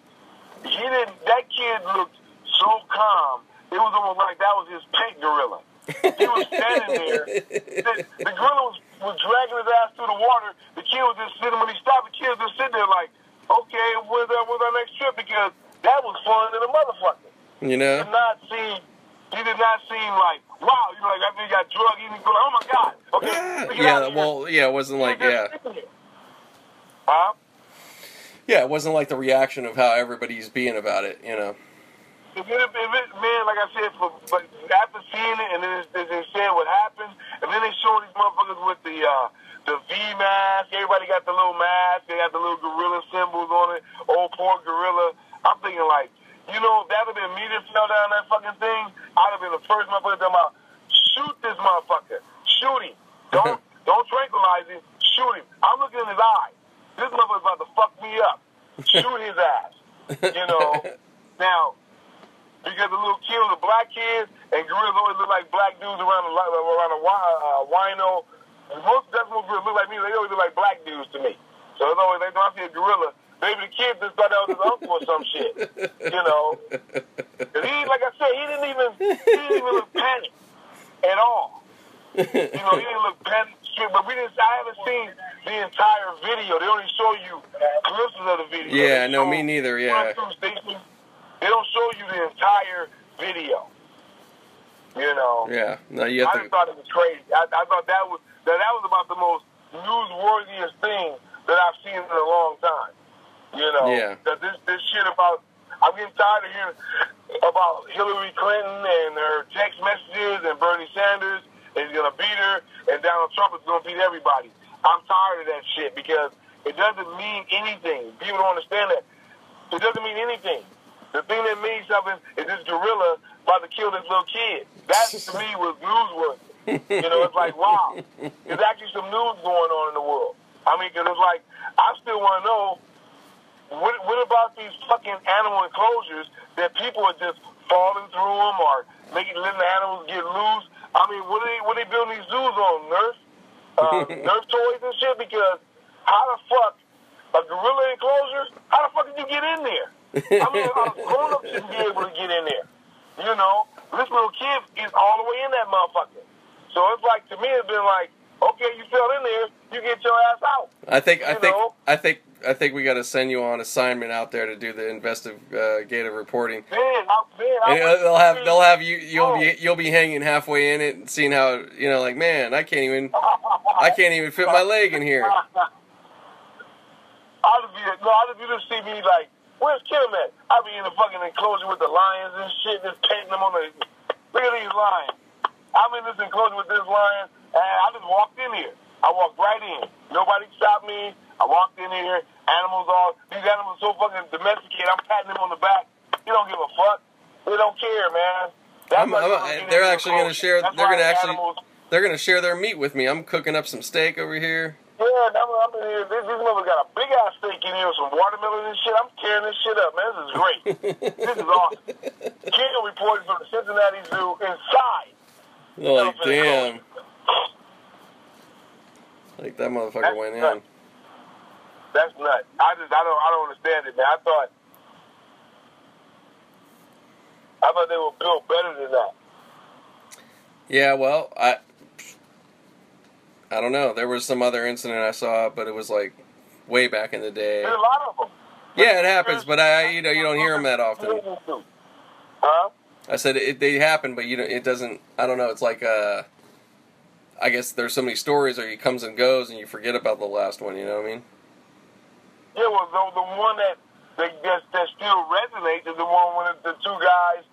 he didn't. That kid looked so calm. It was almost like that was his pet gorilla. He was standing there. The, the gorilla was, was dragging his ass through the water. The kid was just sitting. When he stopped, the kid was just sitting there like, "Okay, where's our, where's our next trip?" Because that was fun than a motherfucker. You He know. did not seem. He did not seem like, wow, you know, like after he got drugged, he didn't go, oh my god, okay, Yeah. Well, yeah. It wasn't like was yeah. Huh? Yeah. It wasn't like the reaction of how everybody's being about it. You know. If it, if it, man, like I said, for, but after seeing it and then they, they said what happened, and then they showed these motherfuckers with the uh, the V mask. Everybody got the little mask. They got the little gorilla symbols on it. Old poor gorilla. I'm thinking like, you know, if that would have been me that fell down that fucking thing, I'd have been the first motherfucker talking about, shoot this motherfucker, shoot him. Don't don't tranquilize him. Shoot him. I'm looking in his eye. This motherfucker's about to fuck me up. Shoot his ass. You know. Now, because the little kids are black kids, and gorillas always look like black dudes around a around a uh, wino. Most decimal gorillas look like me. They always look like black dudes to me. So it's always like when I see a gorilla, maybe the kid just thought that was his uncle or some shit. You know, and he, like I said, he didn't even he didn't even look panicked at all. You know, he didn't look panicked. But we didn't. I haven't seen the entire video. They only show you glimpses of the video. Yeah, no, me neither, yeah. one, two stations. They don't show you the entire video. You know. Yeah. No, you have I to. just thought it was crazy. I, I thought that was that, that was about the most newsworthiest thing that I've seen in a long time. You know, Yeah. that this this shit about I'm getting tired of hearing about Hillary Clinton and her text messages and Bernie Sanders is gonna beat her and Donald Trump is gonna beat everybody. I'm tired of that shit because it doesn't mean anything. People don't understand that. It doesn't mean anything. The thing that means something is this gorilla about to kill this little kid. That to me was newsworthy. You know, it's like, wow, there's actually some news going on in the world. I mean, because it's like, I still want to know what, what about these fucking animal enclosures that people are just falling through them or making letting the animals get loose? I mean, what are they what are they building these zoos on? Nerf, uh, Nerf toys and shit? Because how the fuck a gorilla enclosure? How the fuck did you get in there? I mean, a grown up shouldn't be able to get in there. You know, this little kid is all the way in that motherfucker. So it's like to me, it's been like, okay, you fell in there, you get your ass out. I think. I think. know? I think. I think we got to send you on assignment out there to do the investigative reporting. Man, I, man, I And uh, they'll have they'll have you you'll be you'll be hanging halfway in it and seeing how you know like man I can't even I can't even fit my leg in here. I'd be no, I'd be just see me like, where's Kim at? I'd be in the fucking enclosure with the lions and shit, just petting them on the. Look at these lions. I'm in this enclosure with this lion, and I just walked in here. I walked right in. Nobody stopped me. I walked in here. Animals all these animals so fucking domesticated. I'm patting them on the back. He don't give a fuck. They don't care, man. I'm, I'm, they're actually gonna share- That's they're gonna actually- animals- They're gonna share their meat with me. I'm cooking up some steak over here. Yeah, I'm, I'm in here. This, this mother got a big ass steak in here with some watermelon and shit. I'm tearing this shit up, man. This is great. this is awesome. King reporting from the Cincinnati Zoo inside. like, damn. Like that motherfucker That's went in. That's nuts. I just, I don't, I don't understand it, man. I thought, I thought they were built better than that. Yeah, well, I I don't know. There was some other incident I saw, but it was like way back in the day. There's a lot of them. Yeah, it happens, but I you know you don't hear them that often. Huh? I said it, they happen, but you know it doesn't. I don't know. It's like uh, I guess there's so many stories, or he comes and goes, and you forget about the last one. You know what I mean? Yeah, well, the, the one that that, that that still resonates is the one when the, the two guys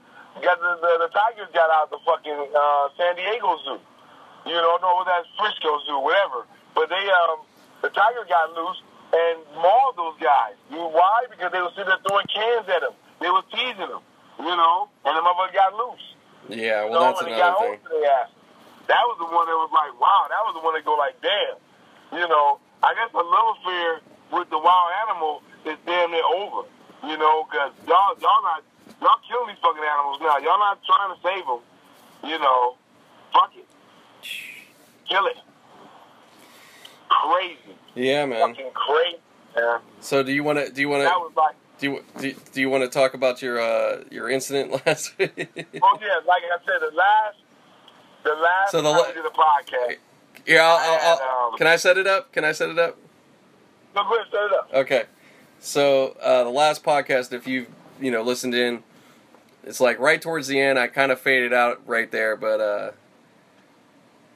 got the, the the Tigers got out the fucking uh, San Diego Zoo. You know, no, that's Frisco do, whatever. But they um the Tiger got loose and mauled those guys. You know why? Because they were sitting there throwing cans at them. They were teasing them. You know, and the motherfucker got loose. Yeah. Well, that's another thing. home to their ass. That was the one that was like, wow. That was the one that go like, damn. You know, I guess the love affair with the wild animal is damn near over. You know, because y'all, y'all not, y'all killing these fucking animals now. Y'all not trying to save them. You know, fuck it. Kill it. Crazy. Yeah, man. Fucking crazy. Man. So do you want to do you want That to was like, do you, do you, do you want to talk about your uh your incident last week? oh yeah, like I said, the last, the last So the la- a podcast. yeah, I'll, I'll, I'll, um, can I set it up? Can I set it up? No, go ahead, set it up. Okay. So uh, the last podcast, if you've you know listened in, it's like right towards the end. I kind of faded out right there, but uh,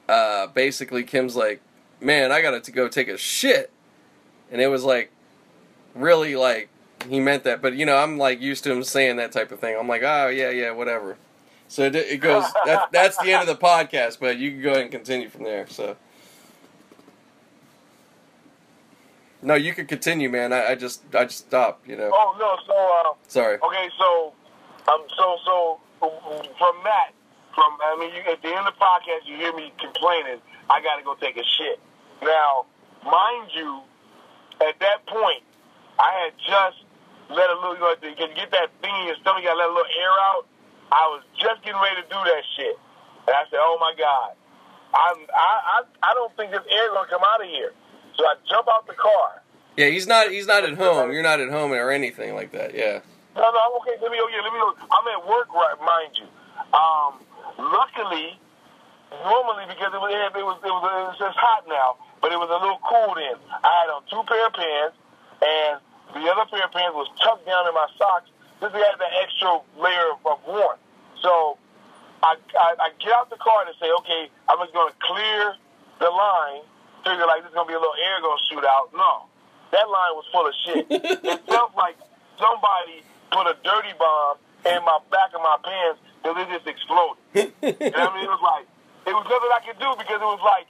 uh, basically Kim's like, "Man, I got to go take a shit," and it was like really like he meant that. But you know, I'm like used to him saying that type of thing. I'm like, "Oh yeah, yeah, whatever." So it, it goes. That, that's the end of the podcast, but you can go ahead and continue from there. So. No, you can continue, man. I, I just I just stopped, you know. Oh no, so uh, Sorry. Okay, so um, so so from that, from I mean, you, at the end of the podcast, you hear me complaining. I got to go take a shit. Now, mind you, at that point, I had just let a little, you know, to get get that thing in your stomach, you got to let a little air out. I was just getting ready to do that shit, and I said, "Oh my god, I'm, I I I don't think this air gonna come out of here." So I jump out the car. Yeah, he's not he's not at home. You're not at home or anything like that. Yeah. No, no, I'm okay. Let me, oh yeah, let me. I'm at work, right? Mind you. Um, luckily, normally because it was it was it was it's just hot now, but it was a little cool then. I had on two pair of pants, and the other pair of pants was tucked down in my socks. This to have that extra layer of, of warmth. So I, I I get out the car and say, okay, I'm just gonna clear the line. Figure like this is gonna be a little air gonna shoot out. No, that line was full of shit. it felt like somebody put a dirty bomb in my back of my pants because it just exploded. and I mean, it was like it was nothing I could do because it was like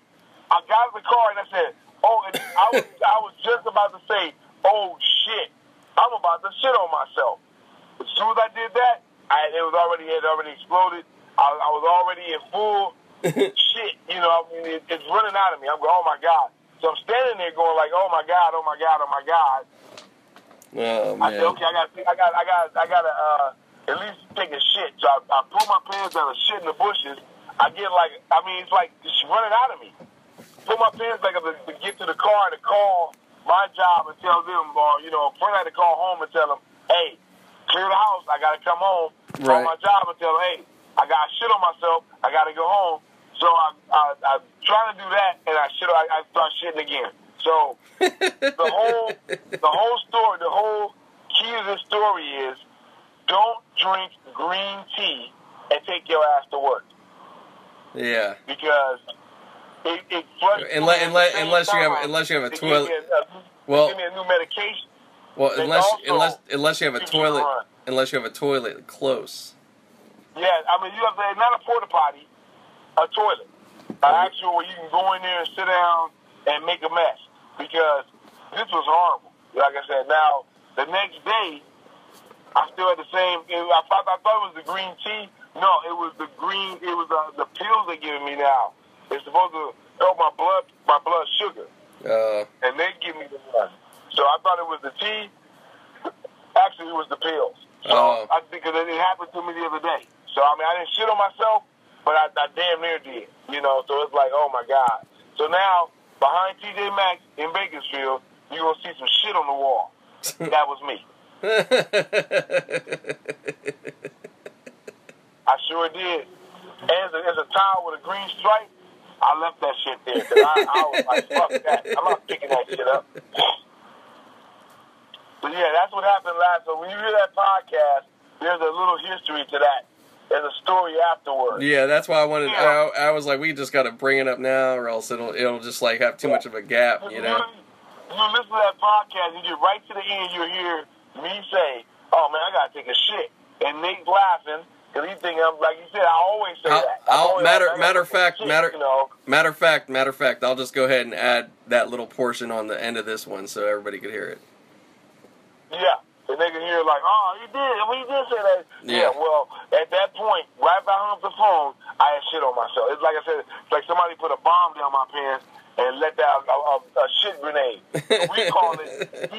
I got in the car and I said, "Oh," and I was I was just about to say, "Oh shit, I'm about to shit on myself." As soon as I did that, I it was already it had already exploded. I, I was already in full shit. You know, I mean, it, it's running out of me. I'm going, "Oh my god." So I'm standing there going like, "Oh my god, oh my god, oh my god." Oh man. I said, okay, I got, I got, I got, I got to uh, at least take a shit. So I, I pull my pants down and shit in the bushes. I get like, I mean, it's like it's running out of me. Pull my pants back up to, to get to the car to call my job and tell them, or you know, first I had to call home and tell them, hey, clear the house. I got to come home. Call Right. my job and tell them, hey, I got shit on myself. I got to go home. So I, I, I'm trying to do that, and I shit. I, I start shitting again. So the whole the whole story, the whole key of this story is don't drink green tea and take your ass to work yeah. because it, it flushes. Unless- you unless- unless you have- unless you have a toilet- a- Well- give me a new medication. Well, unless unless unless you have a keep you run. toilet, unless you have a toilet close. Yeah, I mean you have to, not a porta potty, a toilet, an oh. actual where you can go in there and sit down and make a mess because this was horrible. Like I said, now the next day I still had the same. It, I thought I thought it was the green tea. No, it was the green. It was uh, the pills they're giving me now. It's supposed to help my blood my blood sugar, Uh, and they give me the one. So I thought it was the tea. Actually, it was the pills. So Oh. I because it happened to me the other day. So I mean, I didn't shit on myself, but I, I damn near did. You know, so it's like, oh my god. So now behind TJ Maxx in Bakersfield, you are gonna see some shit on the wall. that was me. I sure did. And as a, as a towel with a green stripe, I left that shit there because I, I was like, fuck that. I'm not picking that shit up. But yeah, that's what happened last. So when you hear that podcast, there's a little history to that. There's a story afterwards. yeah, that's why I wanted. Yeah. I, I was like, we just got to bring it up now, or else it'll it'll just like have too much of a gap, you know. You listen to that podcast, you get right to the end, you hear me say, "Oh man, I gotta take a shit," and Nate's laughing because he think I'm like you said. I always say I'll- that. I'll- always matter- like, matter of fact, shit, matter- You know, Matter of fact, matter of fact, I'll just go ahead and add that little portion on the end of this one so everybody could hear it. yeah. And they can hear like, "Oh, he did. Well, you did say that." Yeah. Well, at that point, right after I hung up the phone, I had shit on myself. It's like I said, it's like somebody put a bomb down my pants and let down a, a, a shit grenade. we call it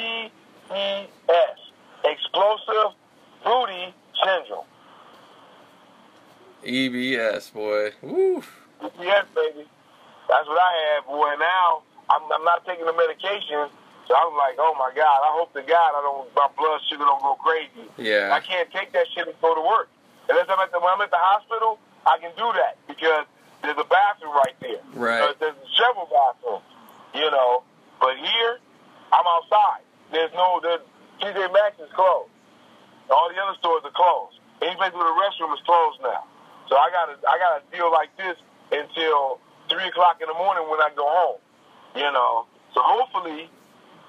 EES, explosive booty syndrome. EBS, boy. Woo. Yes, baby. That's what I had, boy. Now I'm, I'm not taking the medication, so I'm like, oh my god. I hope to God I don't my blood sugar don't go crazy. Yeah. I can't take that shit and go to work. Unless I'm at the when I'm at the hospital, I can do that because there's a bathroom right there. Right. Uh, there's several bathrooms, you know. But here, I'm outside. There's no there's TJ Maxx is closed. All the other stores are closed. Any place with a restroom is closed now. So I gotta I gotta deal like this until three o'clock in the morning when I go home. You know. So hopefully,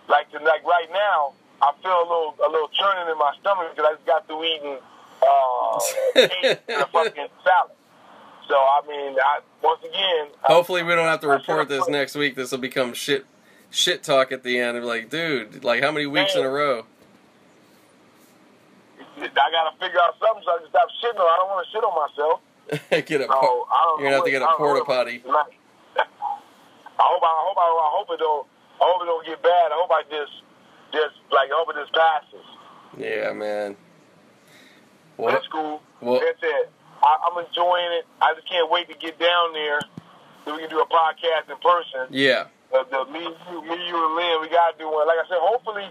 like to, like right now, I feel a little a little churning in my stomach because I just got through eating uh, cake and a fucking salad. So I mean, I, once again, I- Hopefully, we don't have to I report this next week. This will become shit, shit talk at the end. Of like, dude, like how many weeks in a row? I gotta figure out something so I can stop shitting. on I don't want to shit on myself. get a, So I po- don't you're gonna have to get a porta potty. I hope I, hope I, I hope it don't I hope it don't get bad. I hope I just just like I hope it just passes. Yeah, man. Well, it's cool. well- That's it. I, I'm enjoying it. I just can't wait to get down there so we can do a podcast in person. yeah, Uh, the, me, you, me, you, and Lynn, we gotta do one. Like I said, hopefully,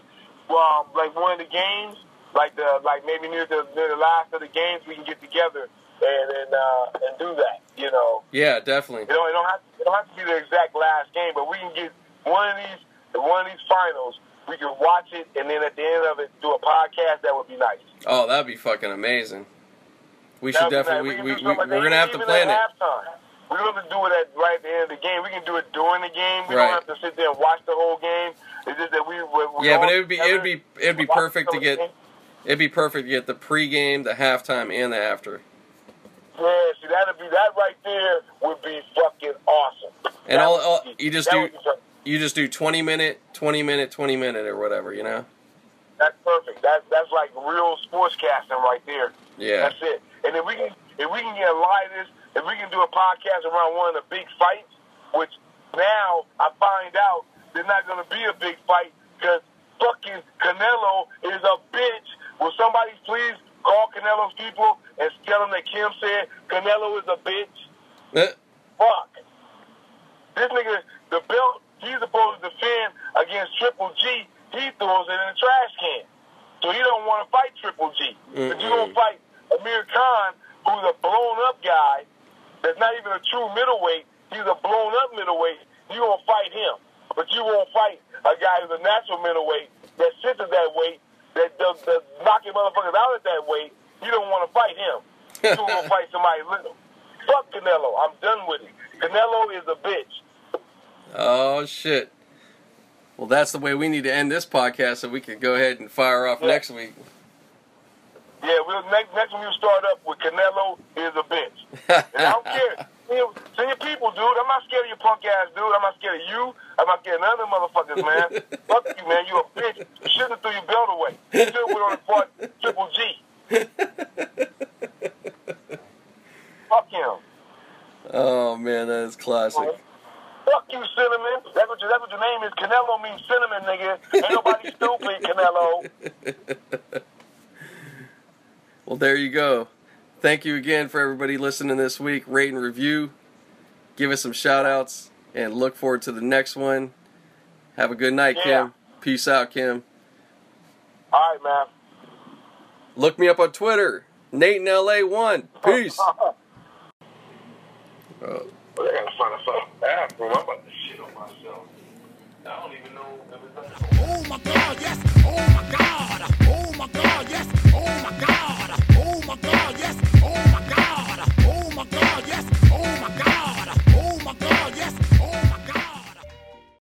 um, like one of the games, like the like maybe near the near the last of the games, we can get together and and uh, and do that. You know, yeah, definitely. you know, it don't have it don't have to be the exact last game, but we can get one of these one of these finals. We can watch it, and then at the end of it, do a podcast. That would be nice. Oh, that'd be fucking amazing. We should would definitely. nice. We, we, we, we, are gonna have to plan it. Halftime. We don't have to do it at right at the end of the game. We can do it during the game. We Right. don't have to sit there and watch the whole game. It's just that we. we Yeah, but it would be it would be it'd be perfect to get game. It'd be perfect to get the pregame, the halftime, and the after. Yeah, see that'd be that right there would be fucking awesome. And That all- all- be- you just do- would be perfect. You just do twenty minute, twenty minute, twenty minute, or whatever. You know. That's perfect. That's that's like real sportscasting right there. Yeah. That's it. And if we can if we can get a lot of this, if we can do a podcast around one of the big fights, which now I find out there's not going to be a big fight because fucking Canelo is a bitch. Will somebody please call Canelo's people and tell them that Kim said Canelo is a bitch? Eh, Fuck. This nigga, the belt he's supposed to defend against Triple G, he throws it in the trash can. So he don't want to fight Triple G. But you Mm-mm. gonna fight Amir Khan, who's a blown up guy, that's not even a true middleweight. He's a blown up middleweight. You gonna fight him, but you won't fight a guy who's a natural middleweight that sits at that weight, that does, does knocking motherfuckers out at that weight. You don't want to fight him. You gonna fight somebody little. Fuck Canelo. I'm done with it. Canelo is a bitch. Oh shit. Well, that's the way we need to end this podcast, so we can go ahead and fire off Yeah. next week. Yeah, we'll next next one we'll start up with Canelo is a bitch. And I don't care. Send your, people, dude. I'm not scared of your punk ass, dude. I'm not scared of you. I'm not scared of none of them motherfuckers, man. Fuck you, man. You a bitch. You shouldn't have threw your belt away. You should have on Triple G. Fuck him. Oh man, that is classic. Fuck you, Cinnamon. That's what, your, that's what your name is. Canelo means cinnamon, nigga. Ain't nobody stupid, Canelo. Well, there you go. Thank you again for everybody listening this week. Rate and review. Give us some shout outs and look forward to the next one. Have a good night, yeah. Kim. Peace out, Kim. All right, man. Look me up on Twitter. Nate in LA1. Peace. oh. Oh my god, yes. Oh my god. Oh my god, yes. Oh my god. God, yes. Oh my God. Oh my God, yes.